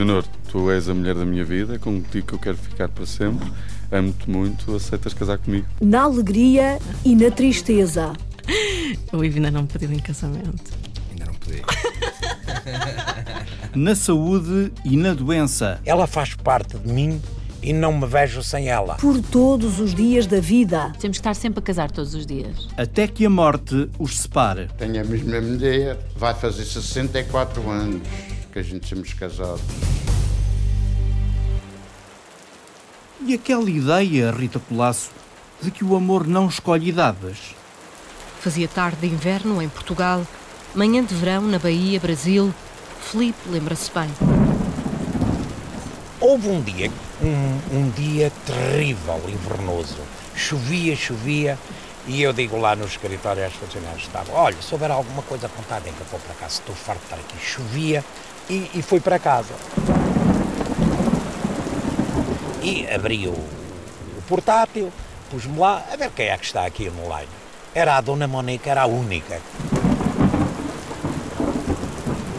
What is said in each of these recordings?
Leonor, tu és a mulher da minha vida, contigo que eu quero ficar para sempre. Amo-te muito, aceitas casar comigo? Na alegria e na tristeza. O Ivo ainda não me pediu em casamento. Ainda não pedi. na saúde e na doença. Ela faz parte de mim e não me vejo sem ela. Por todos os dias da vida. Temos que estar sempre a casar todos os dias. Até que a morte os separe. Tenho a mesma mulher, vai fazer 64 anos que a gente somos casados. E aquela ideia, Rita Colasso, de que o amor não escolhe idades? Fazia tarde de inverno em Portugal, manhã de verão na Bahia, Brasil. Felipe lembra-se bem. Houve um dia, um, um dia terrível, invernoso. Chovia, chovia, e eu digo lá no escritório às funcionários estavam, olha, se houver alguma coisa contada em que eu vou para casa, estou farto de estar aqui. Chovia e, e fui para casa. E abri o, o portátil, pus-me lá, a ver quem é que está aqui no line. Era a Dona Mónica, era a única.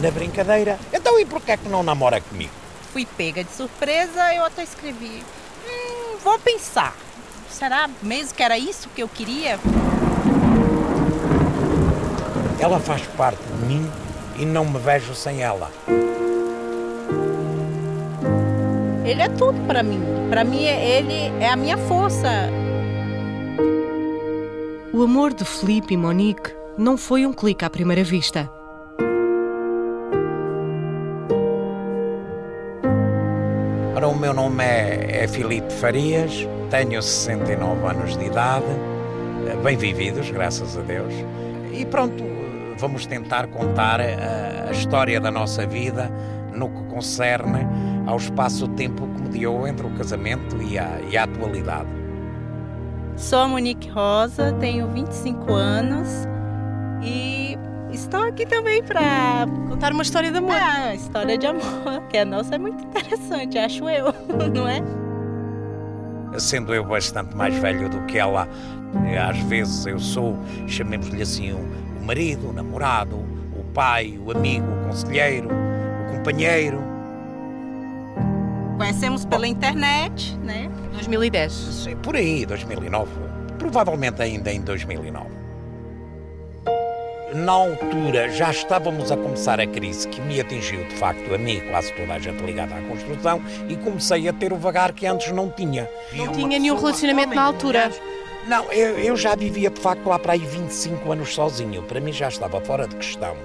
Na brincadeira, então e porquê é que não namora comigo? Fui pega de surpresa, eu até escrevi. Hum, vou pensar. Será mesmo que era isso que eu queria? Ela faz parte de mim e não me vejo sem ela. Ele é tudo para mim. Para mim, ele é a minha força. O amor de Felipe e Monique não foi um clique à primeira vista. Ora, o meu nome é, é Filipe Farias, tenho 69 anos de idade, bem vividos, graças a Deus. E pronto, vamos tentar contar a, a história da nossa vida no que concerne ao espaço-tempo que mediou entre o casamento e a, e a atualidade. Sou a Monique Rosa, tenho 25 anos e estou aqui também para contar uma história de amor. Ah, uma história de amor, que a nossa é muito interessante, acho eu, não é? Sendo eu bastante mais velho do que ela, às vezes eu sou, chamemos-lhe assim, o marido, o namorado, o pai, o amigo, o conselheiro, o companheiro. Conhecemos pela internet, né? 2010. Sim, por aí, 2009. Provavelmente ainda em 2009. Na altura já estávamos a começar a crise que me atingiu de facto a mim, quase toda a gente ligada à construção, e comecei a ter o vagar que antes não tinha. Não tinha nenhum relacionamento na altura. Não, eu, eu, já vivia de facto lá para aí 25 anos sozinho. Para mim já estava fora de questão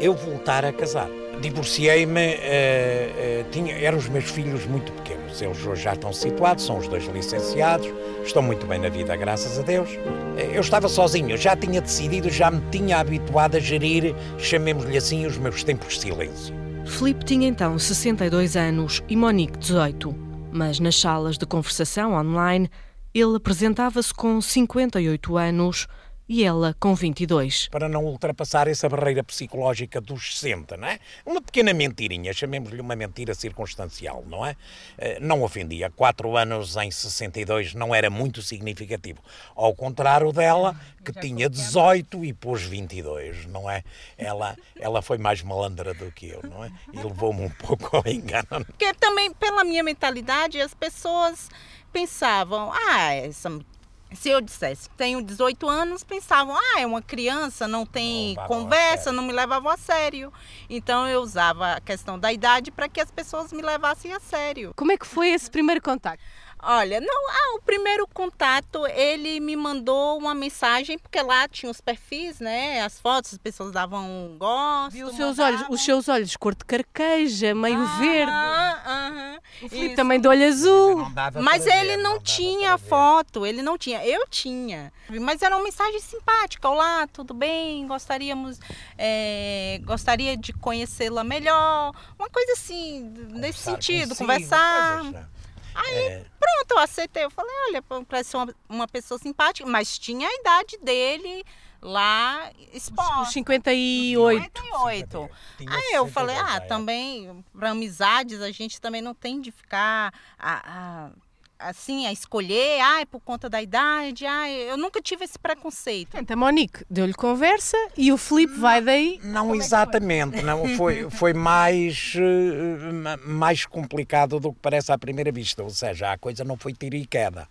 eu voltar a casar. Divorciei-me, uh, uh, eram os meus filhos muito pequenos. Eles hoje já estão situados, são os dois licenciados, estão muito bem na vida, graças a Deus. Uh, eu estava sozinho, já tinha decidido, já me tinha habituado a gerir, chamemos-lhe assim, os meus tempos de silêncio. Filipe tinha então 62 anos e Monique 18, mas nas salas de conversação online ele apresentava-se com 58 anos e ela com 22. Para não ultrapassar essa barreira psicológica dos 60, não é? Uma pequena mentirinha, chamemos-lhe uma mentira circunstancial, não é? Eh, não ofendia. Quatro anos em 62 não era muito significativo. Ao contrário dela, que tinha 18 e pôs 22, não é? Ela, ela foi mais malandra do que eu, não é? E levou-me um pouco ao engano. Porque também, pela minha mentalidade, as pessoas pensavam, ah, essa se eu dissesse tenho 18 anos, pensavam, ah, é uma criança, não tem não conversa, não me levavam a sério. Então eu usava a questão da idade para que as pessoas me levassem a sério. Como é que foi esse primeiro contato? Olha, não, ah, o primeiro contato ele me mandou uma mensagem porque lá tinha os perfis, né? As fotos, as pessoas davam um gosto. Viu os seus olhos, os seus olhos cor de carqueja, meio ah, verde. Ah, o também de olho azul. Mas ele não, não tinha foto, ele não tinha. Eu tinha. Mas era uma mensagem simpática. Olá, tudo bem? Gostaríamos, é, gostaria de conhecê-la melhor. Uma coisa assim, nesse sentido, consigo, conversar. Aí, é... pronto, eu aceitei. Eu falei, olha, parece uma, uma pessoa simpática, mas tinha a idade dele lá exposta. Os 58. 58. Aí eu falei, ah, também, para amizades, a gente também não tem de ficar a, a assim, a escolher, ah, é por conta da idade, ah, eu nunca tive esse preconceito. Então, a Monique deu-lhe conversa e o Filipe vai daí. Não exatamente, não foi foi mais uh, mais complicado do que parece à primeira vista, ou seja, a coisa não foi tiro e queda.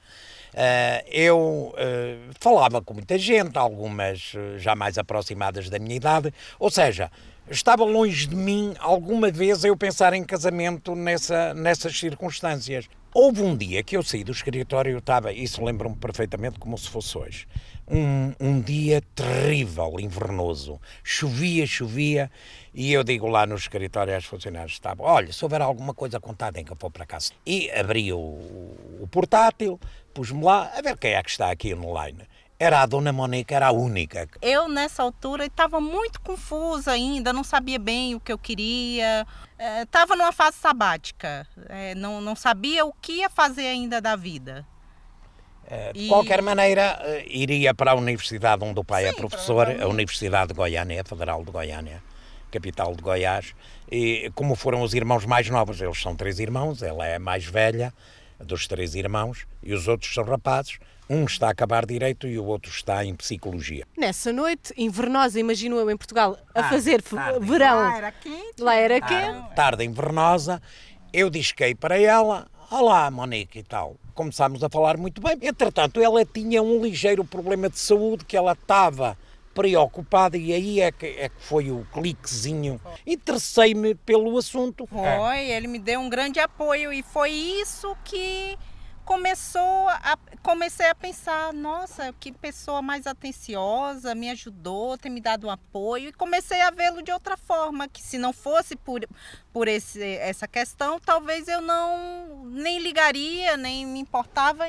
Uh, eu uh, falava com muita gente, algumas já mais aproximadas da minha idade, ou seja, estava longe de mim alguma vez eu pensar em casamento nessa, nessas circunstâncias. Houve um dia que eu saí do escritório, eu estava, isso lembro-me perfeitamente como se fosse hoje, um, um dia terrível, invernoso. Chovia, chovia, e eu digo lá no escritório aos funcionários, estava, olha, se houver alguma coisa contada em que eu for para casa. E abri o, o portátil, pus-me lá, a ver quem é que está aqui online era a dona Mônica, era a única. Eu, nessa altura, estava muito confusa ainda, não sabia bem o que eu queria. Estava é, numa fase sabática, é, não, não sabia o que ia fazer ainda da vida. É, de e... qualquer maneira, eh, iria para a universidade onde o pai é Sim, é professor, a Universidade de Goiânia, Federal de Goiânia, capital de Goiás. E como foram os irmãos mais novos, eles são três irmãos, ela é a mais velha dos três irmãos e os outros são rapazes um está a acabar direito e o outro está em psicologia. Nessa noite invernosa, imagino eu em Portugal, a ah, fazer tarde. verão. Lá era quente. Lá era quente. Tarde, tarde invernosa, eu disquei para ela, olá Monique e tal. Começámos a falar muito bem. Entretanto, ela tinha um ligeiro problema de saúde que ela estava preocupada e aí é que, é que foi o cliquezinho. Interessei-me pelo assunto. Foi, ele me deu um grande apoio e foi isso que começou a, comecei a pensar, nossa, que pessoa mais atenciosa, me ajudou, tem me dado um apoio e comecei a vê-lo de outra forma, que se não fosse por, por esse, essa questão, talvez eu não nem ligaria, nem me importava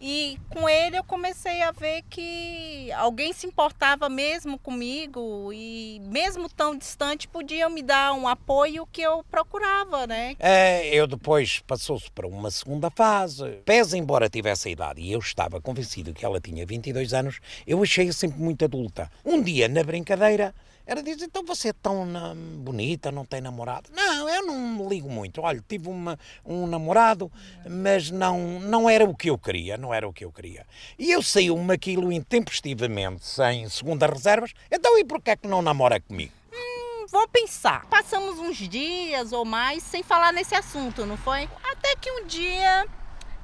e com ele eu comecei a ver que alguém se importava mesmo comigo e mesmo tão distante podia me dar um apoio que eu procurava, né? É, eu depois passou-se para uma segunda fase. Pese embora tivesse a idade e eu estava convencido que ela tinha 22 anos, eu achei-a sempre muito adulta. Um dia, na brincadeira, era dizer, então você é tão bonita, não tem namorado? Não, eu não ligo muito. Olha, tive uma, um namorado, mas não, não era o que eu queria, não era o que eu queria. E eu saí-me aquilo intempestivamente, sem segundas reservas. Então e por que é que não namora comigo? Hum, vou pensar. Passamos uns dias ou mais sem falar nesse assunto, não foi? Até que um dia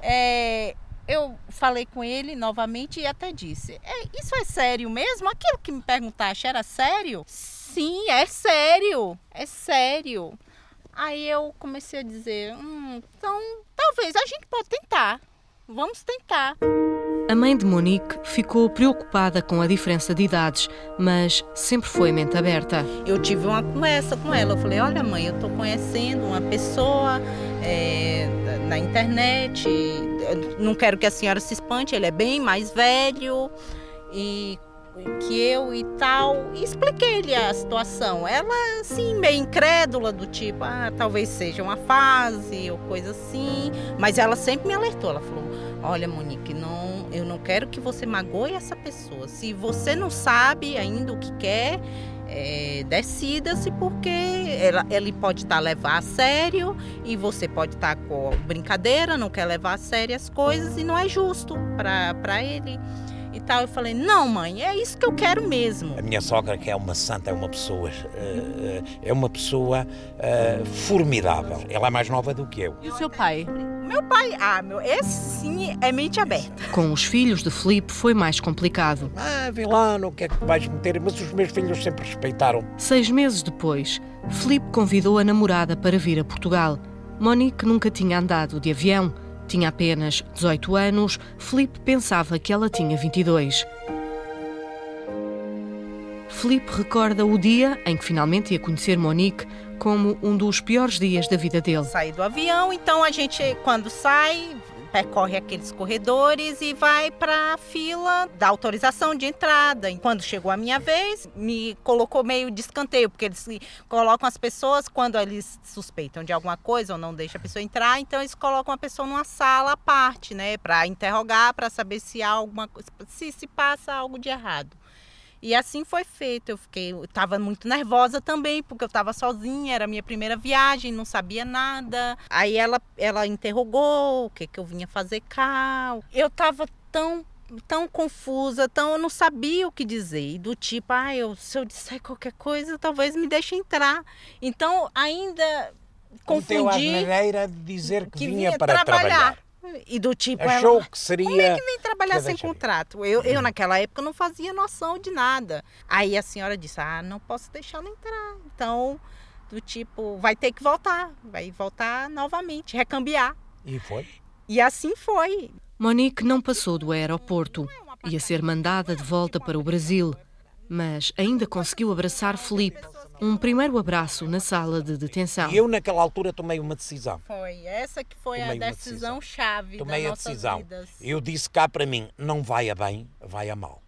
é, eu falei com ele novamente e até disse: Isso é sério mesmo? Aquilo que me perguntaste era sério? Sim, é sério, é sério. Aí eu comecei a dizer: hum, Então, talvez a gente pode tentar. Vamos tentar. A mãe de Monique ficou preocupada com a diferença de idades, mas sempre foi mente aberta. Eu tive uma conversa com ela. Eu falei: Olha, mãe, eu estou conhecendo uma pessoa é, na internet. não quero que a senhora se espante, ele é bem mais velho e que eu e tal. E expliquei-lhe a situação. Ela, assim, meio incrédula, do tipo, ah, talvez seja uma fase ou coisa assim. Mas ela sempre me alertou. Ela falou: Olha, Monique, não eu não quero que você magoe essa pessoa. Se você não sabe ainda o que quer, é, decida-se porque ela, ele pode estar tá levar a sério e você pode estar tá com brincadeira, não quer levar a sério as coisas e não é justo para ele e tal. Eu falei, não, mãe, é isso que eu quero mesmo. A minha sogra, que é uma santa, é uma pessoa, uh, é uma pessoa uh, formidável. Ela é mais nova do que eu. E o seu pai? Meu pai, ah, meu, esse sim é mente aberta. Com os filhos de Felipe foi mais complicado. Ah, vê lá, não quer que vais meter, mas os meus filhos sempre respeitaram. Seis meses depois, Felipe convidou a namorada para vir a Portugal. Monique nunca tinha andado de avião tinha apenas 18 anos, Felipe pensava que ela tinha 22. Felipe recorda o dia em que finalmente ia conhecer Monique como um dos piores dias da vida dele. Saí do avião, então a gente, quando sai, percorre aqueles corredores e vai para a fila da autorização de entrada. E quando chegou a minha vez, me colocou meio de escanteio, porque eles colocam as pessoas quando eles suspeitam de alguma coisa ou não deixam a pessoa entrar, então eles colocam a pessoa numa sala à parte, né, para interrogar, para saber se há alguma se se passa algo de errado. E assim foi feito. Eu fiquei, estava muito nervosa também, porque eu estava sozinha, era a minha primeira viagem, não sabia nada. Aí ela, ela interrogou o que, que eu vinha fazer cá. Eu estava tão tão confusa, tão eu não sabia o que dizer. E do tipo, ah, eu, se eu disser qualquer coisa, talvez me deixe entrar. Então, ainda confundi. a maneira de dizer que, que vinha, vinha, para trabalhar. trabalhar. E do tipo, achou ela, que seria. Como é que vem trabalhar sem contrato? Eu, eu, naquela época, não fazia noção de nada. Aí a senhora disse: Ah, não posso deixá-la entrar. Então, do tipo, vai ter que voltar. Vai voltar novamente, recambiar. E foi? E assim foi. Monique não passou do aeroporto. Ia ser mandada de volta para o Brasil. Mas ainda conseguiu abraçar Felipe, um primeiro abraço na sala de detenção. Eu, naquela altura, tomei uma decisão. Foi essa que foi tomei a decisão, decisão, chave tomei das a decisão. Vidas. Eu disse cá para mim: não vai a bem, vai a mal.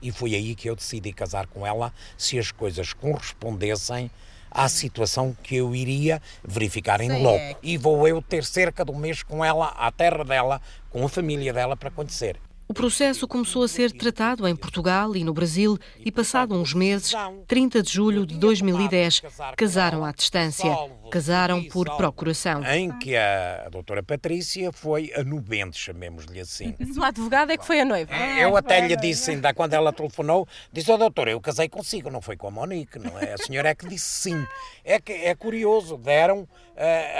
E foi aí que eu decidi casar com ela, se as coisas correspondessem à situação que eu iria verificar em loco. É. E vou eu ter cerca de um mês com ela, à terra dela, com a família dela para conhecer. O processo começou a ser tratado em Portugal e no Brasil e, passado uns meses, 30 de julho de 2010, casaram à distância. Casaram por procuração. Em que a doutora Patrícia foi a nubente, chamemos-lhe assim. O advogado é que foi a noiva. Eu até lhe disse, ainda quando ela telefonou, disse, oh, doutora, eu casei consigo, não foi com a Monique, não é? A senhora é que disse sim. É, que, é curioso, deram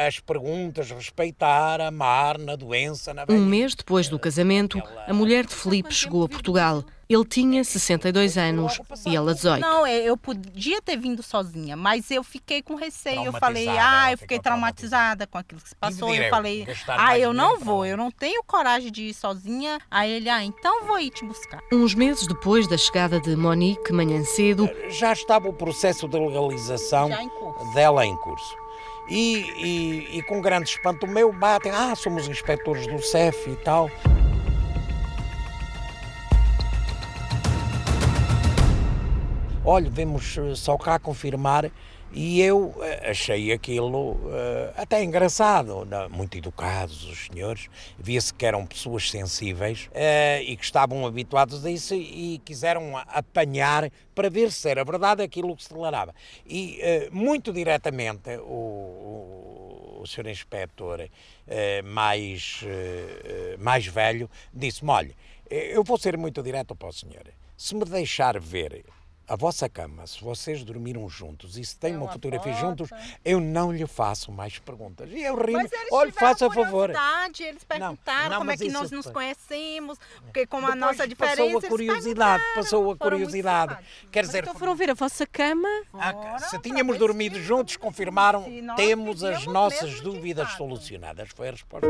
as perguntas, respeitar, amar, na doença, na Um mês depois do casamento, a mulher de Felipe chegou a Portugal. Ele tinha 62 anos e ela 18. Não, é, eu podia ter vindo sozinha, mas eu fiquei com receio. Eu falei, ah, eu fiquei traumatizada com aquilo que se passou. Eu falei, ah, eu não vou, eu não tenho coragem de ir sozinha. Aí ele, ah, então vou ir te buscar. Uns meses depois da chegada de Monique, manhã cedo, já estava o processo de legalização em dela em curso. E, e, e com grande espanto meu batem, ah, somos inspectores do CEF e tal. olha, vemos eh, só cá confirmar. E eu eh, achei aquilo uh, até engraçado, muito educados os senhores, via-se que eram pessoas sensíveis uh, e que estavam habituados a isso e quiseram apanhar para ver se era verdade aquilo que se declarava. E uh, muito diretamente o, o, o senhor inspetor mais, mais velho disse-me, olha, eu vou ser muito direto para o senhor, se me deixar ver a vossa cama, se vocês dormiram juntos e se têm é uma, uma fotografia juntos, eu não lhe faço mais perguntas. E eu rimo, olha, faça favor. Eles perguntaram não, não, como é que nós nos conhecemos, porque como a nossa diferença. Passou a curiosidade, passou a curiosidade. Quer dizer, então foram ver a vossa cama. A, se tínhamos dormido juntos, confirmaram, temos as nossas dúvidas solucionadas. Foi a resposta.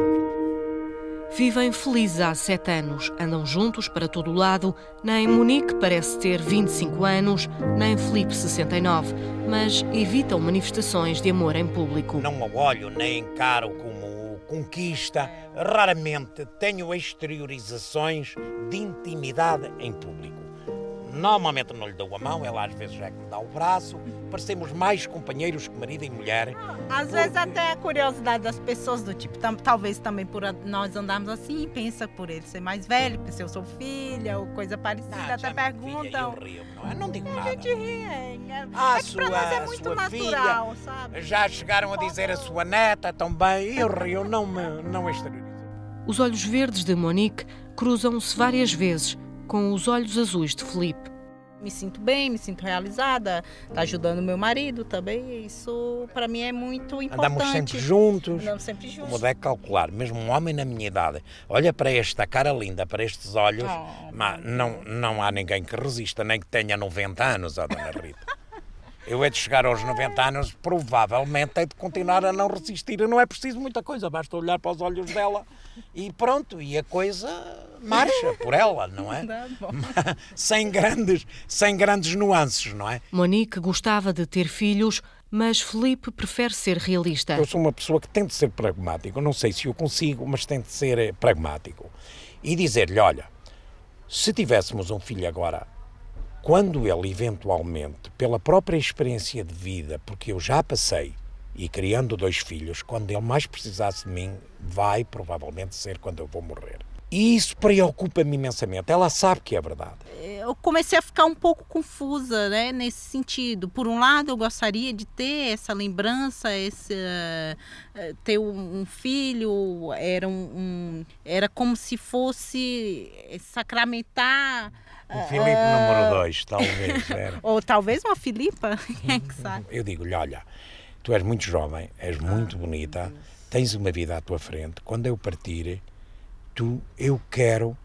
Vivem felizes há sete anos, andam juntos para todo o lado. Nem Monique parece ter 25 anos, nem Felipe 69, mas evitam manifestações de amor em público. Não a olho nem encaro como conquista. Raramente tenho exteriorizações de intimidade em público. Normalmente não lhe dou a mão, ela às vezes é que me dá o braço. Parecemos mais companheiros que marido e mulher. Às porque... vezes até a curiosidade das pessoas do tipo, tam, talvez também por nós andarmos assim, pensa por ele ser mais velho, porque eu sou filha ou coisa parecida, não, até perguntam. Filha, eu rio, não, é? não digo nada. A gente ri, é, é, ah, é que sua, nós é muito natural, filha, sabe? Já chegaram a dizer a sua neta também, eu rio, não me não exteriorizo. Os olhos verdes de Monique cruzam-se várias vezes com os olhos azuis de Felipe. Me sinto bem, me sinto realizada, tá ajudando meu marido também. Isso para mim é muito importante. Andamos sempre juntos. Andamos sempre juntos. Como deve calcular, mesmo um homem na minha idade, olha para esta cara linda, para estes olhos, oh, mas não, não há ninguém que resista, nem que tenha 90 anos, a dona Rita. Eu hei de chegar aos 90 anos, provavelmente hei de continuar a não resistir. Não é preciso muita coisa, basta olhar para os olhos dela e pronto, e a coisa marcha por ela, não é? sem, grandes, sem grandes nuances, não é? Monique gostava de ter filhos, mas Felipe prefere ser realista. Eu sou uma pessoa que tento ser pragmático. não sei se eu consigo, mas tento ser eh, pragmático. E dizer-lhe: olha, se tivéssemos um filho agora quando ele eventualmente, pela própria experiência de vida, porque eu já passei, e criando dois filhos, quando ele mais precisasse de mim, vai provavelmente ser quando eu vou morrer. E isso preocupa-me imensamente. Ela sabe que é verdade. eu comecei a ficar um pouco confusa, né, nesse sentido. Por um lado, eu gostaria de ter essa lembrança, esse uh, ter um, um, filho, era um, um, era como se fosse sacramentar o Filipe uh, número 2, talvez. Era. Ou talvez uma Filipa, quem é que sabe? Eu digo-lhe, olha, tu és muito jovem, és muito bonita, tens uma vida à tua frente. Quando eu partir, tu, eu quero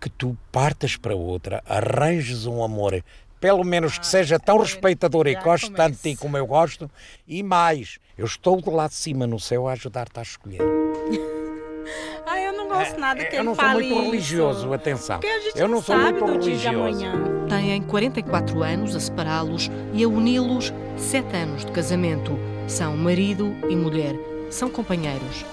que tu partas para outra, arranjes um amor, pelo menos que seja tão respeitador e goste tanto de ti como eu gosto, e mais, eu estou do lado de cima no céu a ajudar-te a escolher. ah, eu não gosto nada é, que eu ele não fale sou muito isso. religioso, atenção. Porque a gente eu não, não sou sabe muito do dia de religioso. amanhã. Têm 44 anos a separá-los e a uni-los 7 anos de casamento. São marido e mulher. São companheiros.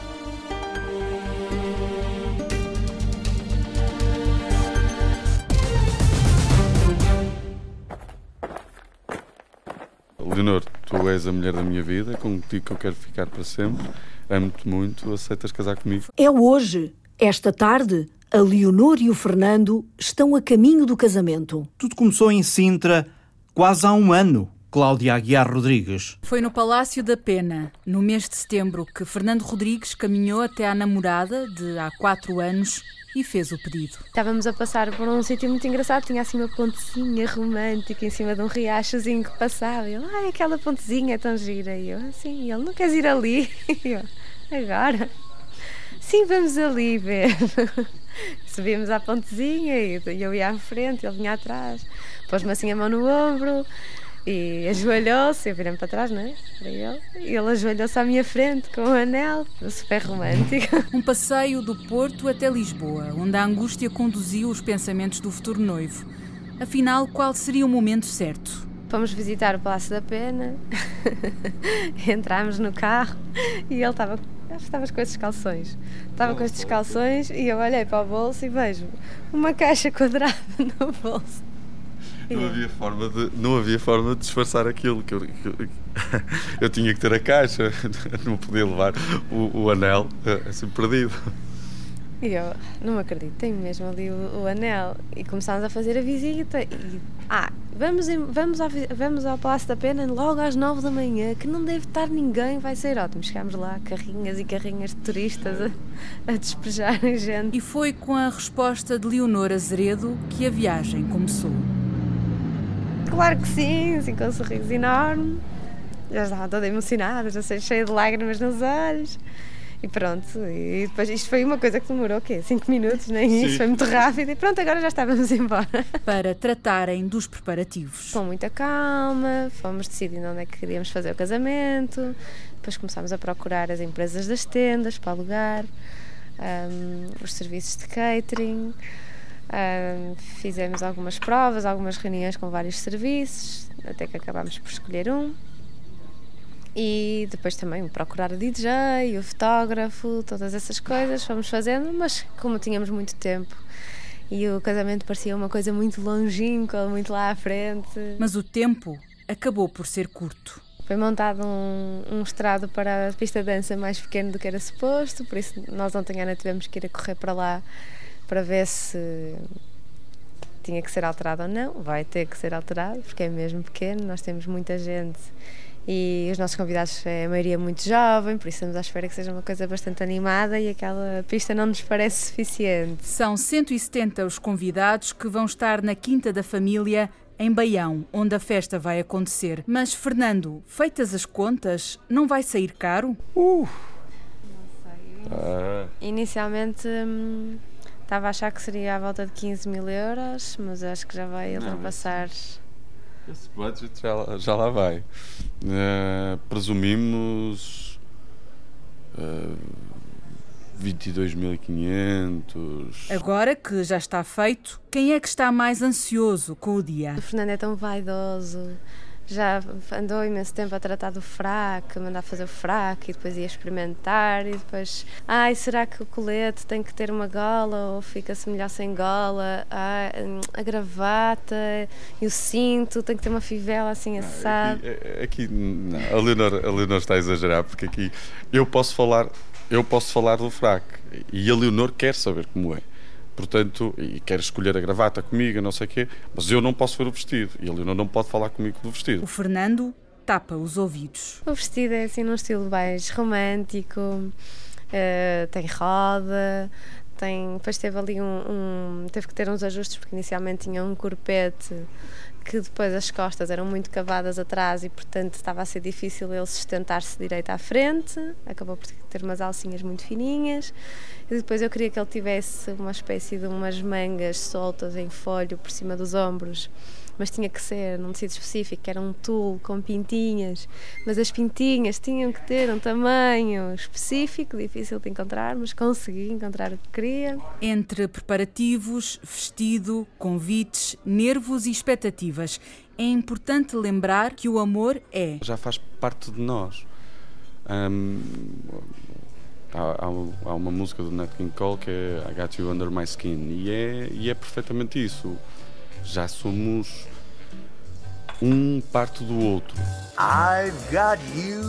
Leonor, tu és a mulher da minha vida, contigo que eu quero ficar para sempre. Amo-te muito, aceitas casar comigo? É hoje, esta tarde, a Leonor e o Fernando estão a caminho do casamento. Tudo começou em Sintra quase há um ano. Cláudia Aguiar Rodrigues. Foi no Palácio da Pena, no mês de setembro, que Fernando Rodrigues caminhou até à namorada de há quatro anos e fez o pedido. Estávamos a passar por um sítio muito engraçado, tinha assim uma pontezinha romântica em cima de um riachozinho que passava. E ele, ai, aquela pontezinha é tão gira. E eu, assim, ele, não queres ir ali? E eu, agora? Sim, vamos ali ver. Subimos à pontezinha e eu ia à frente, ele vinha atrás. Pôs-me assim a mão no ombro e ajoelhou-se, eu virei para trás, não é? Para ele. E ele ajoelhou-se à minha frente com um anel, super romântico. Um passeio do Porto até Lisboa, onde a angústia conduziu os pensamentos do futuro noivo. Afinal, qual seria o momento certo? Fomos visitar o Palácio da Pena, entramos no carro e ele estava acho que estavas com esses calções. Estava com estes calções e eu olhei para o bolso e vejo uma caixa quadrada no bolso. Não havia forma de, não havia forma de disfarçar aquilo. Que eu, que eu, eu tinha que ter a caixa, não podia levar o, o anel assim perdido. E eu não me acredito, tenho mesmo ali o, o, anel. E começámos a fazer a visita. E, ah, vamos, vamos, ao, vamos ao Palácio da Pena logo às nove da manhã, que não deve estar ninguém, vai ser ótimo. Chegámos lá, carrinhas e carrinhas de turistas a, a despejarem gente. E foi com a resposta de Leonor Azeredo que a viagem começou. Claro que sim, assim com um sorriso enorme. Já estava toda emocionada, já sei, cheia de lágrimas nos olhos. E pronto, e depois isto foi uma coisa que demorou o quê? Cinco minutos, nem Sim. isso, foi muito rápido e pronto, agora já estávamos embora. Para tratarem dos preparativos. Com muita calma, fomos decidindo onde é que queríamos fazer o casamento, depois começámos a procurar as empresas das tendas para alugar, um, os serviços de catering. Uh, fizemos algumas provas, algumas reuniões com vários serviços, até que acabámos por escolher um. E depois também procurar o DJ, o fotógrafo, todas essas coisas fomos fazendo, mas como tínhamos muito tempo e o casamento parecia uma coisa muito longínqua, muito lá à frente. Mas o tempo acabou por ser curto. Foi montado um, um estrado para a pista de dança mais pequeno do que era suposto, por isso nós ontem ainda tivemos que ir a correr para lá para ver se tinha que ser alterado ou não. Vai ter que ser alterado, porque é mesmo pequeno, nós temos muita gente e os nossos convidados é a maioria muito jovem, por isso estamos à espera que seja uma coisa bastante animada e aquela pista não nos parece suficiente. São 170 os convidados que vão estar na Quinta da Família em Baião, onde a festa vai acontecer. Mas, Fernando, feitas as contas, não vai sair caro? Uh! Ah. Inicialmente. Hum, Estava a achar que seria à volta de 15 mil euros, mas acho que já vai ultrapassar. Esse budget já, já lá vai. Uh, presumimos uh, eh, 22.500. Agora que já está feito, quem é que está mais ansioso com o dia? O Fernando é tão vaidoso já andou imenso tempo a tratar do fraco, a mandar fazer o fraco e depois ia experimentar e depois, ai, será que o colete tem que ter uma gola ou fica-se melhor sem gola? Ai, a gravata e o cinto tem que ter uma fivela assim assada. Aqui, é, é, aqui não, a, Leonor, a Leonor está a exagerar porque aqui eu posso falar, eu posso falar do fraco e a Leonor quer saber como é. Portanto, e quer escolher a gravata comigo, não sei o quê, mas eu não posso ver o vestido e ele não pode falar comigo do vestido. O Fernando tapa os ouvidos. O vestido é assim num estilo mais romântico, uh, tem roda, tem, depois teve ali um, um, teve que ter uns ajustes porque inicialmente tinha um corpete que depois as costas eram muito cavadas atrás e portanto estava a ser difícil ele sustentar-se direito à frente acabou por ter umas alcinhas muito fininhas e depois eu queria que ele tivesse uma espécie de umas mangas soltas em folho por cima dos ombros mas tinha que ser num tecido específico, que era um tulle com pintinhas, mas as pintinhas tinham que ter um tamanho específico, difícil de encontrar, mas consegui encontrar o que queria. Entre preparativos, vestido, convites, nervos e expectativas, é importante lembrar que o amor é. Já faz parte de nós. Um, há, há, uma música do Nat King Cole que é I Got You Under My Skin e é, e é perfeitamente isso. Já somos um parte do outro. I've got you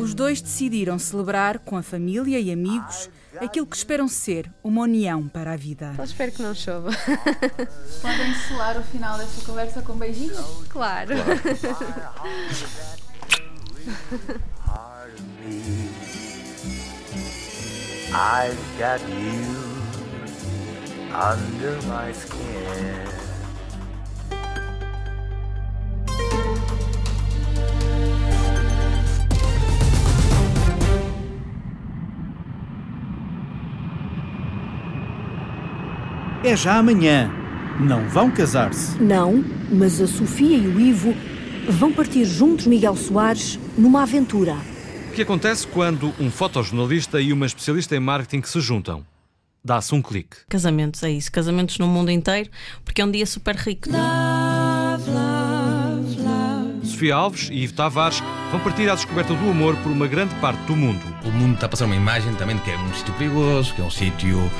Os dois decidiram celebrar com a família e amigos aquilo que esperam ser uma união para a vida. Só espero que não chova. Podem selar o final desta conversa com beijinhos? Claro. claro. I've got you under my skin. É já amanhã. Não vão casar-se. Não, mas a Sofia e o Ivo vão partir juntos, Miguel Soares, numa aventura. O que acontece quando um fotojornalista e uma especialista em marketing se juntam? Dá-se um clique. Casamentos, é isso. Casamentos no mundo inteiro, porque é um dia super rico. Love, love, love. Sofia Alves e Ivo Tavares vão partir à descoberta do amor por uma grande parte do mundo. O mundo está a passar uma imagem também de que é um sítio perigoso, que é um sítio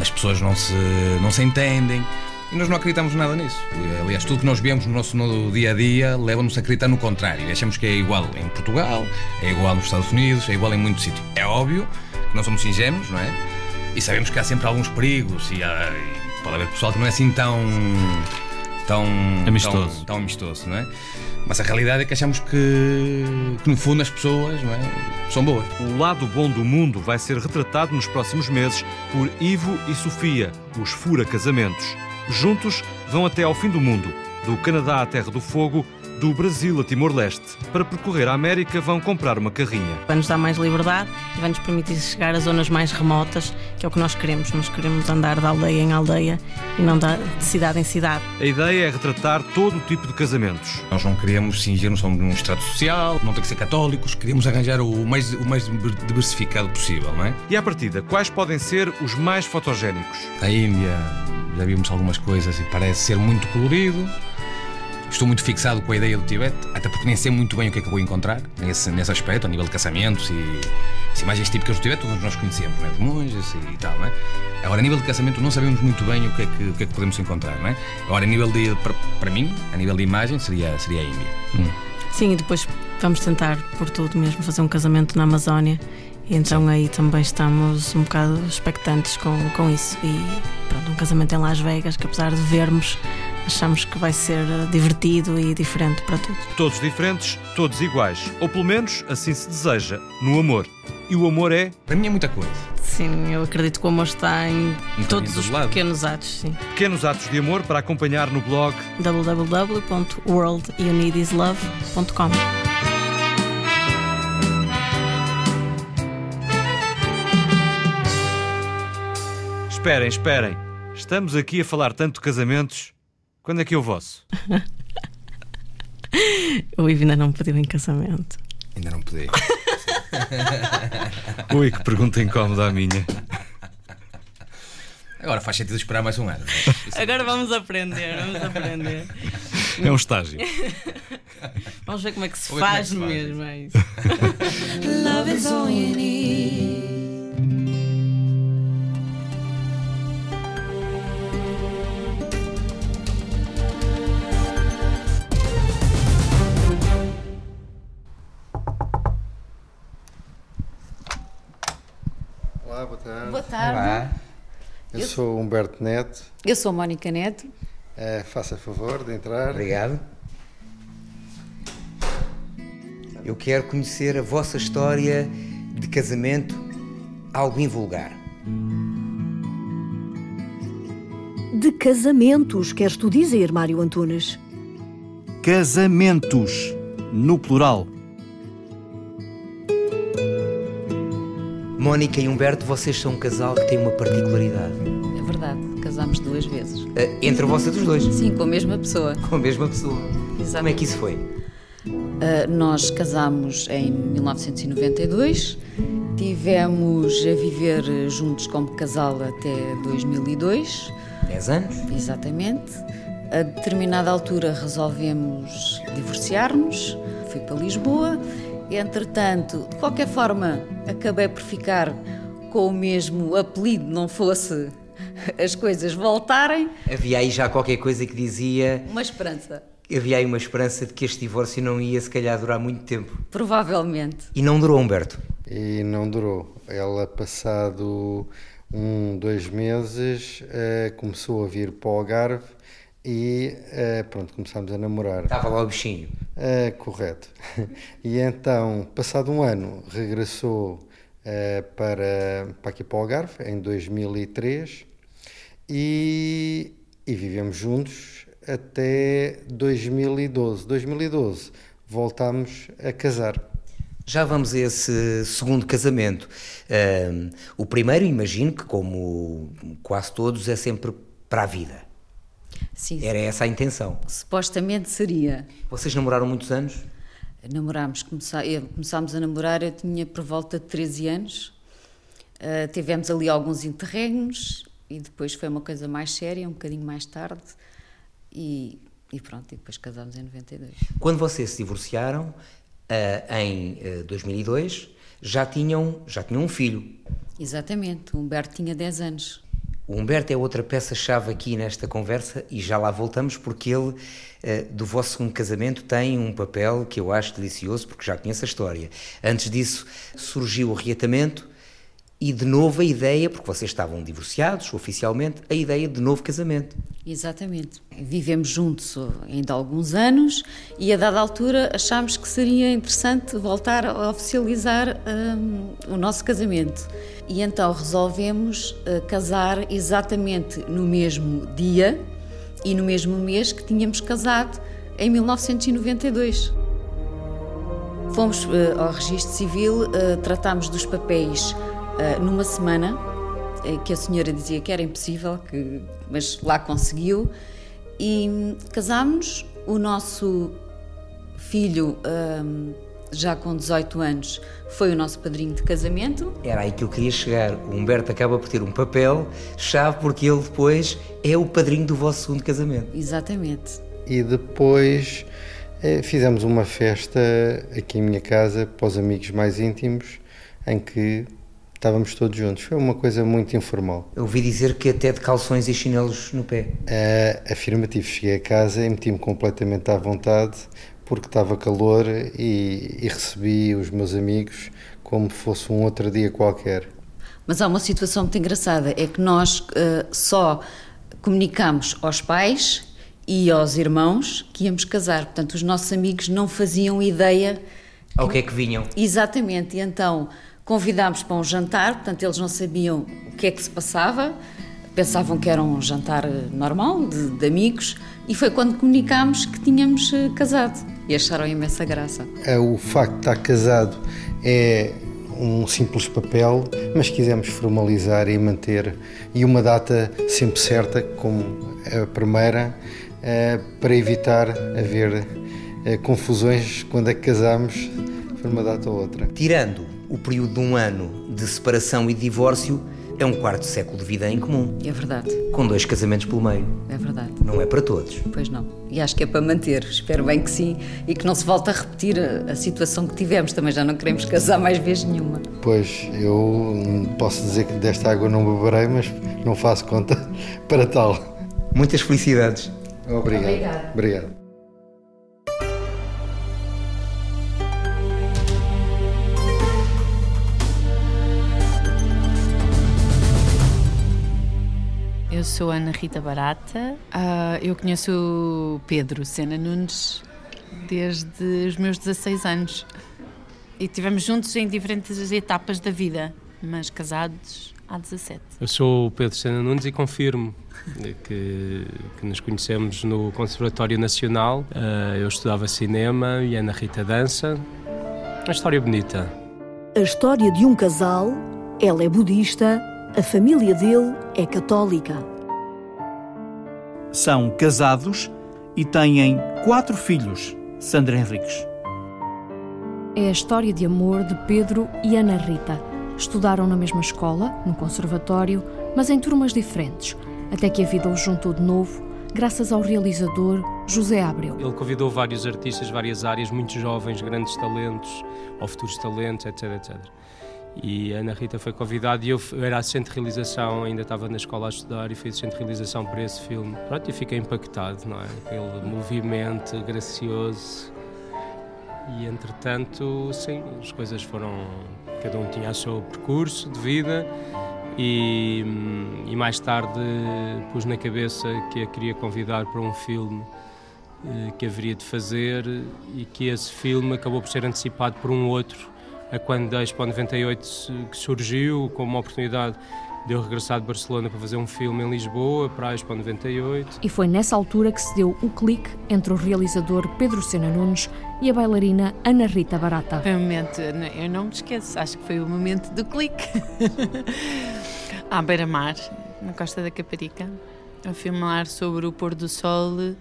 as pessoas não se, não se entendem. E nós não acreditamos nada nisso. Aliás, tudo que nós vemos no nosso no dia a dia leva-nos a acreditar no contrário. Achamos que é igual em Portugal, é igual nos Estados Unidos, é igual em muitos sítios. É óbvio que nós somos ingênuos, não é? E sabemos que há sempre alguns perigos e, há, e pode haver pessoal que não é assim tão. tão. amistoso. Tão, tão amistoso, não é? Mas a realidade é que achamos que, que, no fundo, as pessoas é? são boas. O lado bom do mundo vai ser retratado nos próximos meses por Ivo e Sofia, os Fura Casamentos. Juntos vão até ao fim do mundo, do Canadá à Terra do Fogo, do Brasil a Timor-Leste. Para percorrer a América, vão comprar uma carrinha. Vai-nos dar mais liberdade e vai-nos permitir chegar a zonas mais remotas, que é o que nós queremos. Nós queremos andar de aldeia em aldeia e não de cidade em cidade. A ideia é retratar todo o tipo de casamentos. Nós não queremos cingir-nos a um extrato social, não tem que ser católicos, queremos arranjar o mais, o mais diversificado possível, não é? E à partida, quais podem ser os mais fotogénicos? A Índia, já vimos algumas coisas e parece ser muito colorido. Estou muito fixado com a ideia do Tibete, até porque nem sei muito bem o que é que vou encontrar nesse, nesse aspecto, a nível de casamentos e as imagens típicas do Tibete, todos nós conhecemos, não é? de monges e, e tal, não é? Agora, a nível de casamento, não sabemos muito bem o que é que, o que, é que podemos encontrar, não é? Agora, a nível de, para, para mim, a nível de imagem, seria, seria a Índia. Hum. Sim, e depois vamos tentar, por tudo mesmo, fazer um casamento na Amazónia. E então Sim. aí também estamos um bocado expectantes com, com isso. E pronto, um casamento em Las Vegas, que apesar de vermos achamos que vai ser eh, divertido e diferente para todos. Todos diferentes, todos iguais. Ou pelo menos assim se deseja, no amor. E o amor é? Para mim é muita coisa. Sim, eu acredito que o amor está em todos os lado. pequenos atos, sim. Pequenos atos de amor para acompanhar no blog www.worldyounidislove.com. Esperem, esperem. Estamos aqui a falar tanto de casamentos quando é que é o vosso? o Ivo ainda não me pediu em casamento. Ainda não pedi. Ui, que pergunta incómoda a minha. Agora faz sentido esperar mais um ano. É Agora vamos aprender, vamos aprender. É um estágio. Vamos ver como é que se faz, é que se faz mesmo. É isso. Love is all you need. Tarde. Boa tarde. Eu, eu sou Humberto Neto. Eu sou Mónica Neto. Uh, faça favor de entrar. Obrigado. Eu quero conhecer a vossa história de casamento, algo invulgar. De casamentos, queres tu dizer, Mário Antunes? Casamentos, no plural. Mónica e Humberto, vocês são um casal que tem uma particularidade. É verdade, casámos duas vezes. Uh, entre vocês os dois? Sim, com a mesma pessoa. Com a mesma pessoa. Como é que isso foi? Uh, nós casámos em 1992, tivemos a viver juntos como casal até 2002. 10 anos? Exatamente. A determinada altura resolvemos divorciar-nos, fui para Lisboa Entretanto, de qualquer forma, acabei por ficar com o mesmo apelido, não fosse as coisas voltarem. Havia aí já qualquer coisa que dizia. Uma esperança. Havia aí uma esperança de que este divórcio não ia, se calhar, durar muito tempo. Provavelmente. E não durou, Humberto? E não durou. Ela, passado um, dois meses, eh, começou a vir para o Algarve e uh, pronto, começámos a namorar. Estava lá o bichinho. Uh, correto. E então, passado um ano, regressou uh, para, para aqui para o Algarve, em 2003, e, e vivemos juntos até 2012. 2012 voltámos a casar. Já vamos a esse segundo casamento. Uh, o primeiro, imagino que, como quase todos, é sempre para a vida. Sim, Era essa a intenção. Supostamente seria. Vocês namoraram muitos anos? Namorámos, começámos a namorar, eu tinha por volta de 13 anos. Uh, tivemos ali alguns interregnos e depois foi uma coisa mais séria, um bocadinho mais tarde. E, e pronto, e depois casámos em 92. Quando vocês se divorciaram, uh, em uh, 2002, já tinham, já tinham um filho. Exatamente, o Humberto tinha 10 anos. O Humberto é outra peça-chave aqui nesta conversa e já lá voltamos porque ele, eh, do vosso segundo casamento, tem um papel que eu acho delicioso porque já conheço a história. Antes disso surgiu o reatamento e de novo a ideia, porque vocês estavam divorciados oficialmente, a ideia de novo casamento. Exatamente. Vivemos juntos ainda há alguns anos e a dada altura achámos que seria interessante voltar a oficializar um, o nosso casamento. E então resolvemos uh, casar exatamente no mesmo dia e no mesmo mês que tínhamos casado em 1992. Fomos uh, ao registro civil, uh, tratámos dos papéis numa semana, uh, que a senhora dizia que era impossível, que, mas lá conseguiu, e casámos. O nosso filho, um, já com 18 anos, foi o nosso padrinho de casamento. Era aí que eu queria chegar. O Humberto acaba por ter um papel chave porque ele depois é o padrinho do vosso segundo casamento. Exatamente. E depois eh, fizemos uma festa aqui em minha casa para os amigos mais íntimos, em que estávamos todos juntos. Foi uma coisa muito informal. Eu ouvi dizer que até de calções e chinelos no pé. É, afirmativo. Cheguei a casa e meti-me completamente à vontade porque estava calor e, e recebi os meus amigos como fosse um outro dia qualquer. Mas há uma situação muito engraçada, é que nós uh, só comunicamos aos pais e aos irmãos que íamos casar. Portanto, os nossos amigos não faziam ideia. Ao que é que vinham? Exatamente, e então Convidámos para um jantar, portanto, eles não sabiam o que é que se passava, pensavam que era um jantar normal, de, de amigos, e foi quando comunicámos que tínhamos eh, casado. E acharam imensa graça. É, o facto de estar casado é um simples papel, mas quisemos formalizar e manter, e uma data sempre certa, como a primeira, eh, para evitar haver eh, confusões quando é que casamos, uma data ou outra. Tirando o período de um ano de separação e divórcio é um quarto século de vida em comum. É verdade. Com dois casamentos pelo meio. É verdade. Não é para todos. Pois não. E acho que é para manter. Espero bem que sim. E que não se volte a repetir a, a situação que tivemos. Também já não queremos casar mais vez nenhuma. Pois, eu posso dizer que desta água não beberei, mas não faço conta para tal. Muitas felicidades. Obrigado. Obrigado. Obrigado. Eu sou Ana Rita Barata. Uh, eu conheço o Pedro Sena Nunes desde os meus 16 anos. E estivemos juntos em diferentes etapas da vida, mas casados há 17. Eu sou o Pedro Sena Nunes e confirmo que, que nos conhecemos no Conservatório Nacional. Uh, eu estudava cinema e a Ana Rita dança. Uma história bonita. A história de um casal, ela é budista, a família dele é católica. São casados e têm quatro filhos. Sandra Henriques. É a história de amor de Pedro e Ana Rita. Estudaram na mesma escola, no conservatório, mas em turmas diferentes, até que a vida os juntou de novo, graças ao realizador José Abreu. Ele convidou vários artistas, várias áreas, muitos jovens, grandes talentos, ou futuros talentos, etc, etc. E a Ana Rita foi convidada e eu, era assistente de realização, ainda estava na escola a estudar e fui assistente de realização para esse filme. Pronto, e fiquei impactado, não é? Aquele movimento gracioso. E entretanto, sim, as coisas foram. Cada um tinha o seu percurso de vida e, e mais tarde pus na cabeça que a queria convidar para um filme eh, que haveria de fazer e que esse filme acabou por ser antecipado por um outro a quando da Expo 98 que surgiu como uma oportunidade de eu regressar de Barcelona para fazer um filme em Lisboa para a Expo 98. E foi nessa altura que se deu o clique entre o realizador Pedro Sena Nunes e a bailarina Ana Rita Barata. Foi um momento, eu não me esqueço, acho que foi o momento do clique. à beira-mar, na costa da Caparica, a filmar sobre o pôr do sol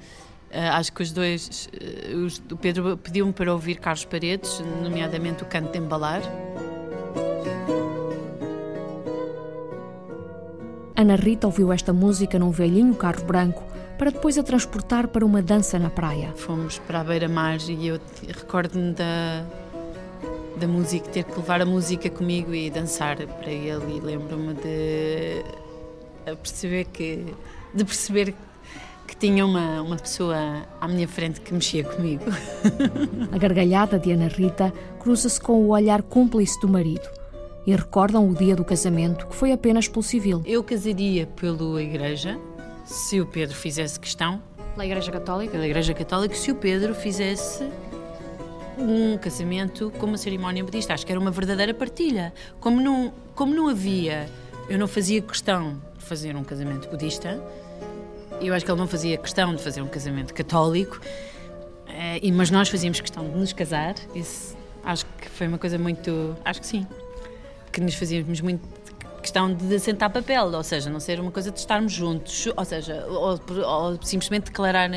acho que os dois, uh, os, o Pedro pediu-me para ouvir Carlos Paredes, nomeadamente o canto de embalar. Ana Rita ouviu esta música num velhinho carro branco para depois a transportar para uma dança na praia. Fomos para a beira-mar e eu recordo-me da, da música, ter que levar a música comigo e dançar para ele e lembro-me de perceber que de perceber que tinha uma, uma pessoa à minha frente que mexia comigo. A gargalhada de Ana Rita cruza-se com o olhar cúmplice do marido e recordam o dia do casamento, que foi apenas pelo civil. Eu casaria pela igreja, se o Pedro fizesse questão. Pela Igreja Católica? Pela Igreja Católica, se o Pedro fizesse um casamento com uma cerimónia budista. Acho que era uma verdadeira partilha. Como não, como não havia, eu não fazia questão de fazer um casamento budista, eu acho que ele não fazia questão de fazer um casamento católico, eh, mas nós fazíamos questão de nos casar. Isso acho que foi uma coisa muito. Acho que sim. Que nos fazíamos muito questão de assentar papel, ou seja, não ser uma coisa de estarmos juntos, ou seja, ou, ou simplesmente declarar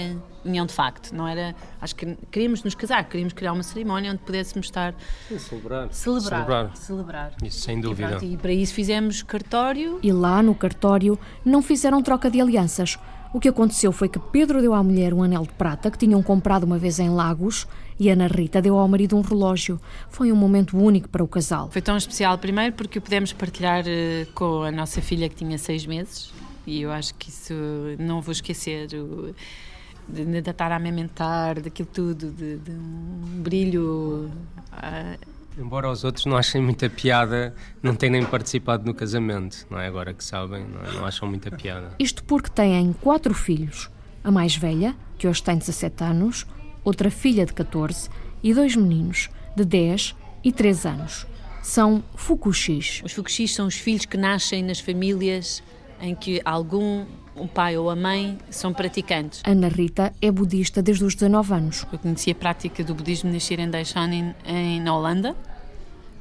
união de facto. Não era. Acho que queríamos nos casar, queríamos criar uma cerimónia onde pudéssemos estar. Sim, celebrar. Celebrar. Celebrar. celebrar. Isso, sem dúvida. E, pronto, e para isso fizemos cartório. E lá no cartório não fizeram troca de alianças. O que aconteceu foi que Pedro deu à mulher um anel de prata que tinham comprado uma vez em Lagos e Ana Rita deu ao marido um relógio. Foi um momento único para o casal. Foi tão especial, primeiro, porque o pudemos partilhar uh, com a nossa filha que tinha seis meses e eu acho que isso não vou esquecer. O, de, de estar a amamentar, daquilo tudo, de, de um brilho. Uh, Embora os outros não achem muita piada, não tenham participado no casamento, não é? Agora que sabem, não, é? não acham muita piada. Isto porque têm quatro filhos. A mais velha, que hoje tem 17 anos, outra filha de 14 e dois meninos, de 10 e 3 anos. São fukushis. Os fukushis são os filhos que nascem nas famílias em que algum o pai ou a mãe são praticantes. Ana Rita é budista desde os 19 anos. Eu conheci a prática do budismo na Shiren Daishonin em, na Holanda.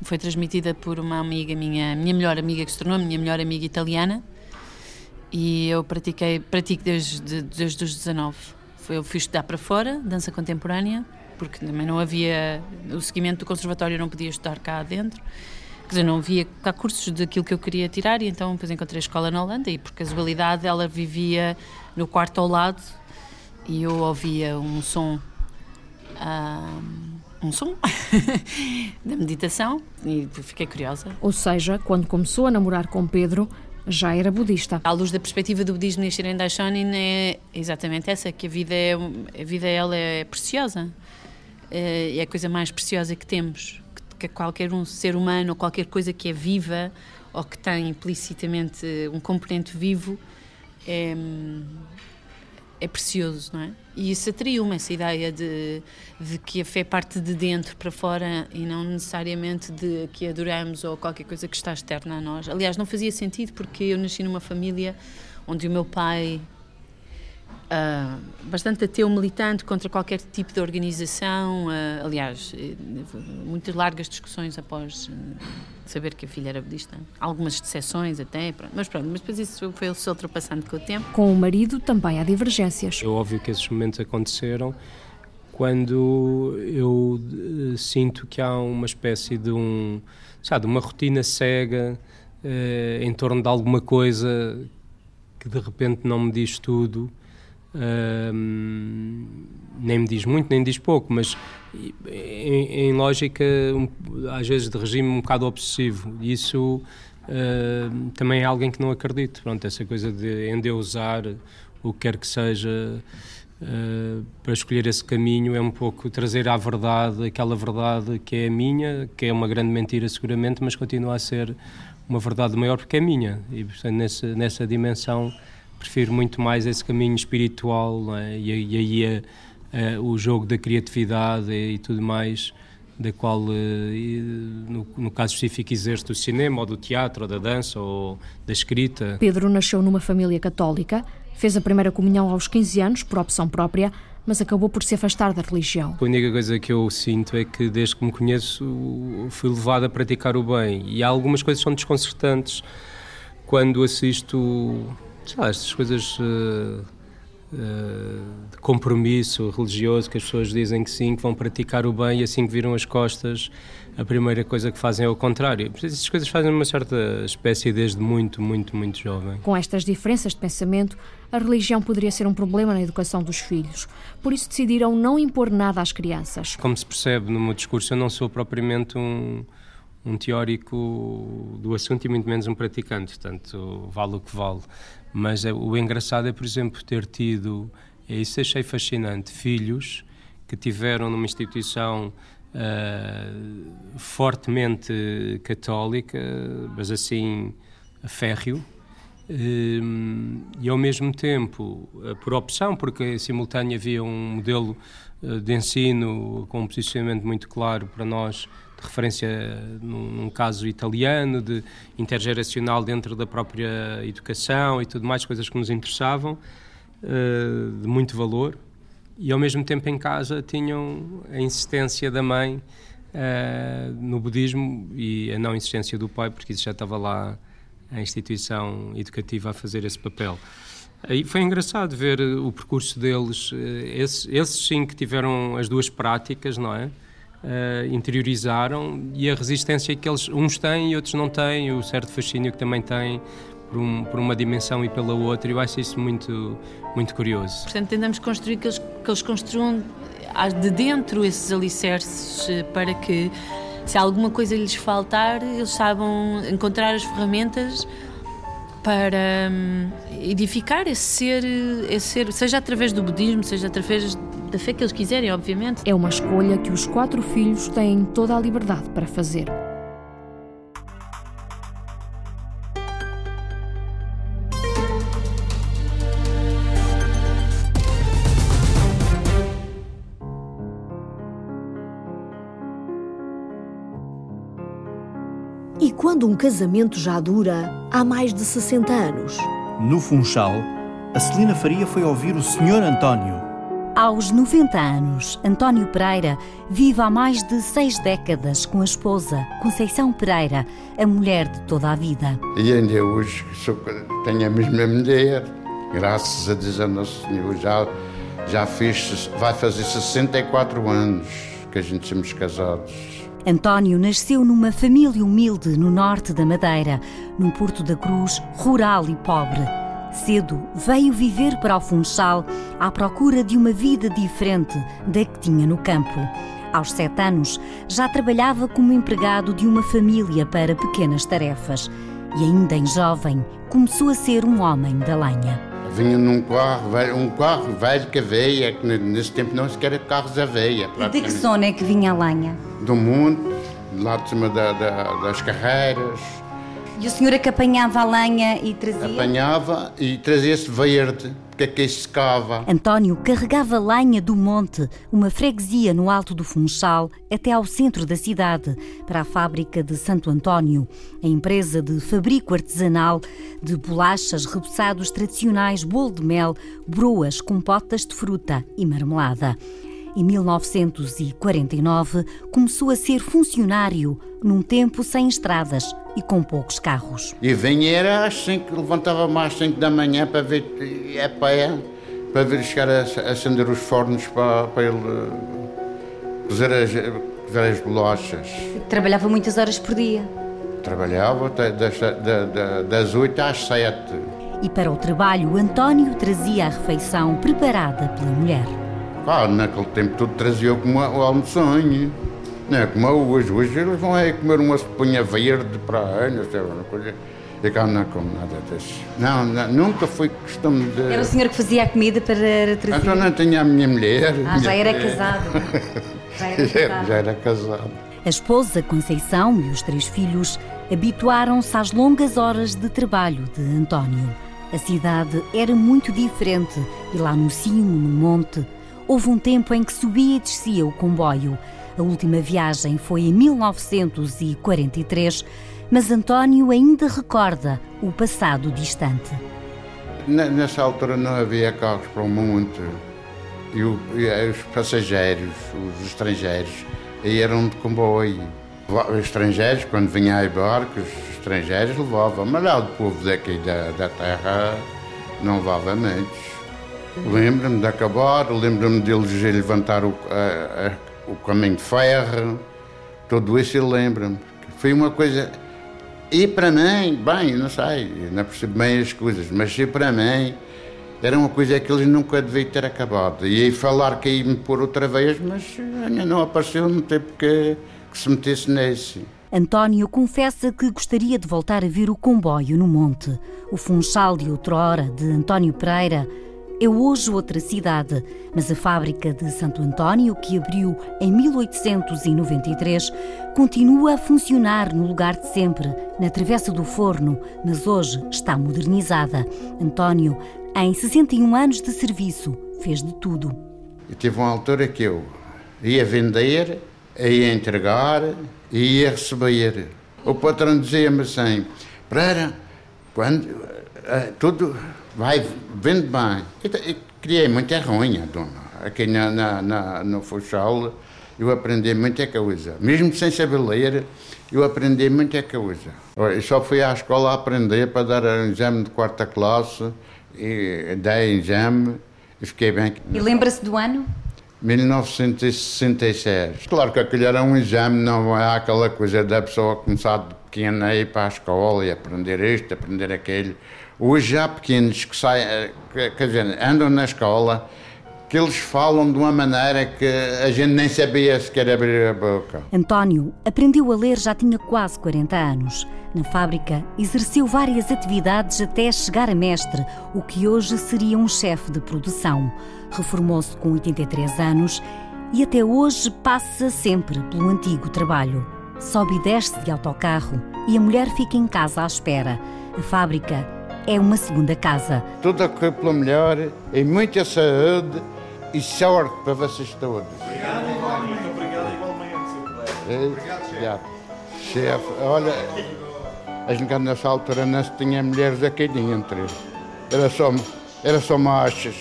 Foi transmitida por uma amiga minha, minha melhor amiga que se tornou minha melhor amiga italiana. E eu pratiquei, pratico desde, desde os 19. Eu fui estudar para fora, dança contemporânea, porque também não havia. O seguimento do conservatório não podia estudar cá dentro. Quer dizer, não havia cá cursos daquilo que eu queria tirar e então depois encontrei a escola na Holanda e por casualidade ela vivia no quarto ao lado e eu ouvia um som um, um som da meditação e fiquei curiosa. Ou seja, quando começou a namorar com Pedro, já era budista. À luz da perspectiva do budismo Nichiren Daishonin é exatamente essa, que a vida, é, a vida ela é preciosa. É, é a coisa mais preciosa que temos que qualquer um ser humano ou qualquer coisa que é viva ou que tem implicitamente um componente vivo é, é precioso, não é? E isso atraiu-me, essa ideia de, de que a fé parte de dentro para fora e não necessariamente de que adoramos ou qualquer coisa que está externa a nós. Aliás, não fazia sentido porque eu nasci numa família onde o meu pai Uh, bastante ateu militante contra qualquer tipo de organização. Uh, aliás, eh, muitas largas discussões após uh, saber que a filha era budista. Algumas decepções até, pronto. mas pronto, mas depois isso foi se ultrapassando com o tempo. Com o marido também há divergências. É óbvio que esses momentos aconteceram quando eu sinto que há uma espécie de um, sabe, uma rotina cega em torno de alguma coisa que de repente não me diz tudo nem me diz muito, nem me diz pouco, mas em, em lógica, um, às vezes, de regime um bocado obsessivo. Isso uh, também é alguém que não acredito. Pronto, essa coisa de endeusar o que quer que seja uh, para escolher esse caminho é um pouco trazer à verdade aquela verdade que é a minha, que é uma grande mentira, seguramente, mas continua a ser uma verdade maior porque é minha. E, portanto, nessa, nessa dimensão prefiro muito mais esse caminho espiritual é? e, e, aí é, é, o jogo da criatividade e, e tudo mais da qual, eh, no, no, caso específico, exerce do cinema, ou do teatro, ou da dança, ou da escrita. Pedro nasceu numa família católica, fez a primeira comunhão aos 15 anos, por opção própria, mas acabou por se afastar da religião. A única coisa que eu sinto é que, desde que me conheço, fui levado a praticar o bem. E há algumas coisas que são desconcertantes quando assisto sei lá, estas coisas uh, uh, de compromisso religioso que as pessoas dizem que sim, que vão praticar o bem e assim que viram as costas, a primeira coisa que fazem é o contrário. Essas coisas fazem uma certa espécie desde muito, muito, muito jovem. Com estas diferenças de pensamento, a religião poderia ser um problema na educação dos filhos. Por isso decidiram não impor nada às crianças. Como se percebe no meu discurso, eu não sou propriamente um um teórico do assunto e muito menos um praticante, portanto, vale o que vale. Mas é, o engraçado é, por exemplo, ter tido, é isso achei fascinante, filhos que tiveram numa instituição uh, fortemente católica, mas assim, férreo, e ao mesmo tempo, uh, por opção, porque em simultâneo havia um modelo de ensino com um posicionamento muito claro para nós de referência num, num, caso italiano, de intergeracional dentro da própria educação e tudo mais, coisas que nos interessavam, uh, de muito valor. E ao mesmo tempo em casa tinham a insistência da mãe uh, no budismo e a não insistência do pai, porque isso já estava lá a instituição educativa a fazer esse papel. Aí foi engraçado ver o percurso deles, eh, esses, esses sim que tiveram as duas práticas, não é? Uh, interiorizaram e a resistência que eles uns têm e outros não têm, o certo fascínio que também têm por, um, por uma dimensão e pela outra. Eu acho isso muito, muito curioso. Portanto, tentamos construir que eles, que eles construam de dentro esses alicerces eh, para que, se alguma coisa lhes faltar, eles saibam encontrar as ferramentas para hum, edificar esse ser, esse ser, seja através do budismo, seja através da fé que eles quiserem, obviamente. É uma escolha que os quatro filhos têm toda a liberdade para fazer. Quando um casamento já dura há mais de 60 anos? No Funchal, a Celina Faria foi ouvir o Sr. António. Aos 90 anos, António Pereira vive há mais de seis décadas com a esposa, Conceição Pereira, a mulher de toda a vida. E ainda hoje sou, tenho a mesma mulher, graças a Deus a Nosso Senhor. Já, já fez, vai fazer 64 anos que a gente somos casados. António nasceu numa família humilde no norte da Madeira, num Porto da Cruz rural e pobre. Cedo veio viver para o Funchal à procura de uma vida diferente da que tinha no campo. Aos sete anos, já trabalhava como empregado de uma família para pequenas tarefas. E ainda em jovem, começou a ser um homem da lenha. Vinha num carro, um carro velho que veia, que nesse tempo não se queria carros a veia. E de que zona é que vinha a lenha? Do mundo, lá de cima da, da, das carreiras, E o senhor é que apanhava a lenha e trazia? Apanhava e trazia-se verde, é que secava. António carregava lenha do monte, uma freguesia no alto do Funchal, até ao centro da cidade, para a fábrica de Santo António, a empresa de fabrico artesanal de bolachas, repousados tradicionais, bolo de mel, broas, compotas de fruta e marmelada. Em 1949, começou a ser funcionário, num tempo sem estradas e com poucos carros. E vinha era às 5, levantava-me às 5 da manhã para ver é pé, para ver chegar a, acender os fornos para, para ele cozer as, cozer as bolachas. Trabalhava muitas horas por dia? Trabalhava das, das, das 8 às 7. E para o trabalho, António trazia a refeição preparada pela mulher. Ah, naquele tempo tudo trazia como o almoçonho. Não é como hoje. Hoje eles vão aí comer uma sopinha verde para anos, uma coisa. E cá não como nada disso. Não, não, nunca foi costume de. Era o senhor que fazia a comida para trazer? Então não tinha a minha mulher. Ah, já era casado. já era casado. já era casado. A esposa Conceição e os três filhos habituaram-se às longas horas de trabalho de António. A cidade era muito diferente e lá no cimo, no monte, houve um tempo em que subia e descia o comboio. A última viagem foi em 1943, mas António ainda recorda o passado distante. Nessa altura não havia carros para o monte e, os passageiros, os estrangeiros, eram de comboio. Os estrangeiros, quando vinham a barcos, os estrangeiros levavam, mas lá o povo daqui da, da terra não levava muitos. Lembro-me de acabar, lembro-me deles levantar o, a, a, o caminho de ferro, tudo isso eu lembro-me. Foi uma coisa. E para mim, bem, não sei, não percebo bem as coisas, mas e para mim era uma coisa que eles nunca deviam ter acabado. E aí falar que ia me pôr outra vez, mas ainda não apareceu, não tem porque que se metesse nesse. António confessa que gostaria de voltar a ver o comboio no monte. O Funchal de outrora, de António Pereira, é hoje outra cidade, mas a fábrica de Santo António, que abriu em 1893, continua a funcionar no lugar de sempre, na Travessa do Forno, mas hoje está modernizada. António, em 61 anos de serviço, fez de tudo. E tive uma altura que eu ia vender, ia entregar e ia receber. O patrão dizia-me assim: Pereira, quando uh, tudo vai, vende bem. Eu, criei muita ruim, dona. Aqui na, na, na, no Funchal eu aprendi muita coisa. Mesmo sem saber ler, eu aprendi muita coisa. Eu só fui à escola aprender para dar um exame de quarta classe, e dei exame e fiquei bem. E lembra-se do ano? 1966. Claro que aquele era um exame, não é aquela coisa da pessoa começar de pequena a ir para a escola e aprender isto, aprender aquilo. Hoje há pequenos que saem, eh, quer dizer, andam na escola, que eles falam de uma maneira que a gente nem sabia sequer abrir a boca. António aprendeu a ler já tinha quase 40 anos. Na fábrica, exerceu várias atividades até chegar a mestre, o que hoje seria um chefe de produção. Reformou-se com 83 anos e até hoje passa sempre pelo antigo trabalho. Sobe e desce de autocarro e a mulher fica em casa à espera. A fábrica é uma segunda casa. Tudo a correr pela melhor, e muita saúde e sorte para vocês todos. Obrigado igualmente. Obrigado igualmente. Obrigado, chefe. Olha, a gente nessa altura não se tinha mulheres aqui dentro. Era só, era só machos.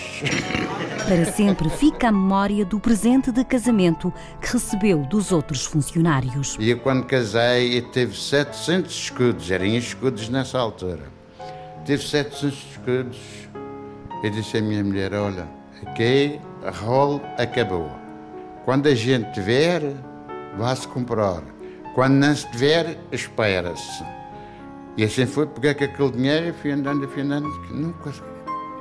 Para sempre fica a memória do presente de casamento que recebeu dos outros funcionários. E eu, quando casei, teve 700 escudos, eram escudos nessa altura. Tive 700 escudos. Eu disse à minha mulher: Olha, aqui a rol acabou. Quando a gente tiver, vá-se comprar. Quando não se tiver, espera-se. E assim foi, peguei com aquele dinheiro e fui andando, fui andando. Nunca...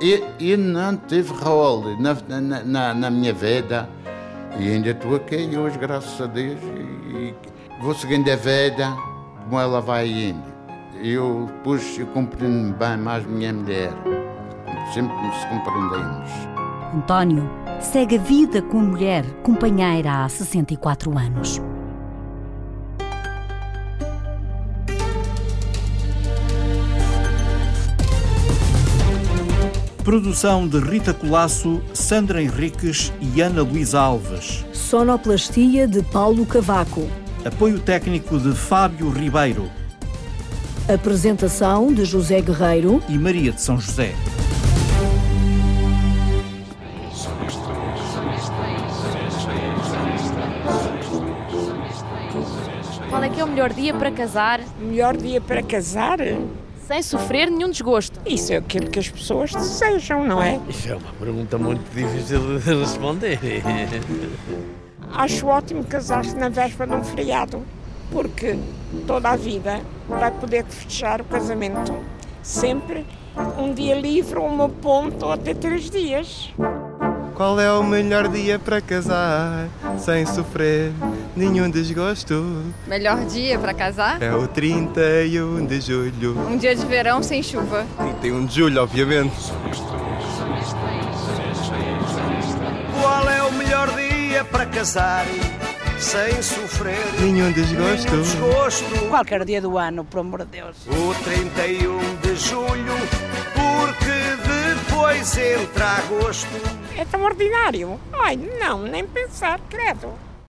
E, e não tive rol na, na, na, na, minha vida. E ainda estou aqui hoje, graças a Deus. E, e vou seguindo a vida como ela vai indo eu pus, eu compreendo-me bem mais minha mulher. Sempre nos compreendemos. António segue a vida com mulher, companheira há 64 anos. Produção de Rita Colasso, Sandra Henriques e Ana Luísa Alves. Sonoplastia de Paulo Cavaco. Apoio técnico de Fábio Ribeiro. Apresentação de José Guerreiro e Maria de São José. Qual é que é o melhor dia para casar? Melhor dia para casar? Sem sofrer nenhum desgosto. Isso é aquilo que as pessoas desejam, não é? Isso é uma pergunta muito difícil de responder. Acho ótimo casar-se na véspera de um feriado, porque toda a vida vai poder fechar o casamento sempre um dia livre, uma ponta ou até três dias. Qual é o melhor dia para casar sem sofrer nenhum desgosto? Melhor dia para casar? É o 31 de julho. Um dia de verão sem chuva. 31 de julho, obviamente. Qual é o melhor dia para casar sem sofrer nenhum desgosto? Nenhum desgosto. Qualquer dia do ano, por amor de Deus. O 31 de julho, porque depois entra agosto. É tão ordinário. Ai, não, nem pensar, credo.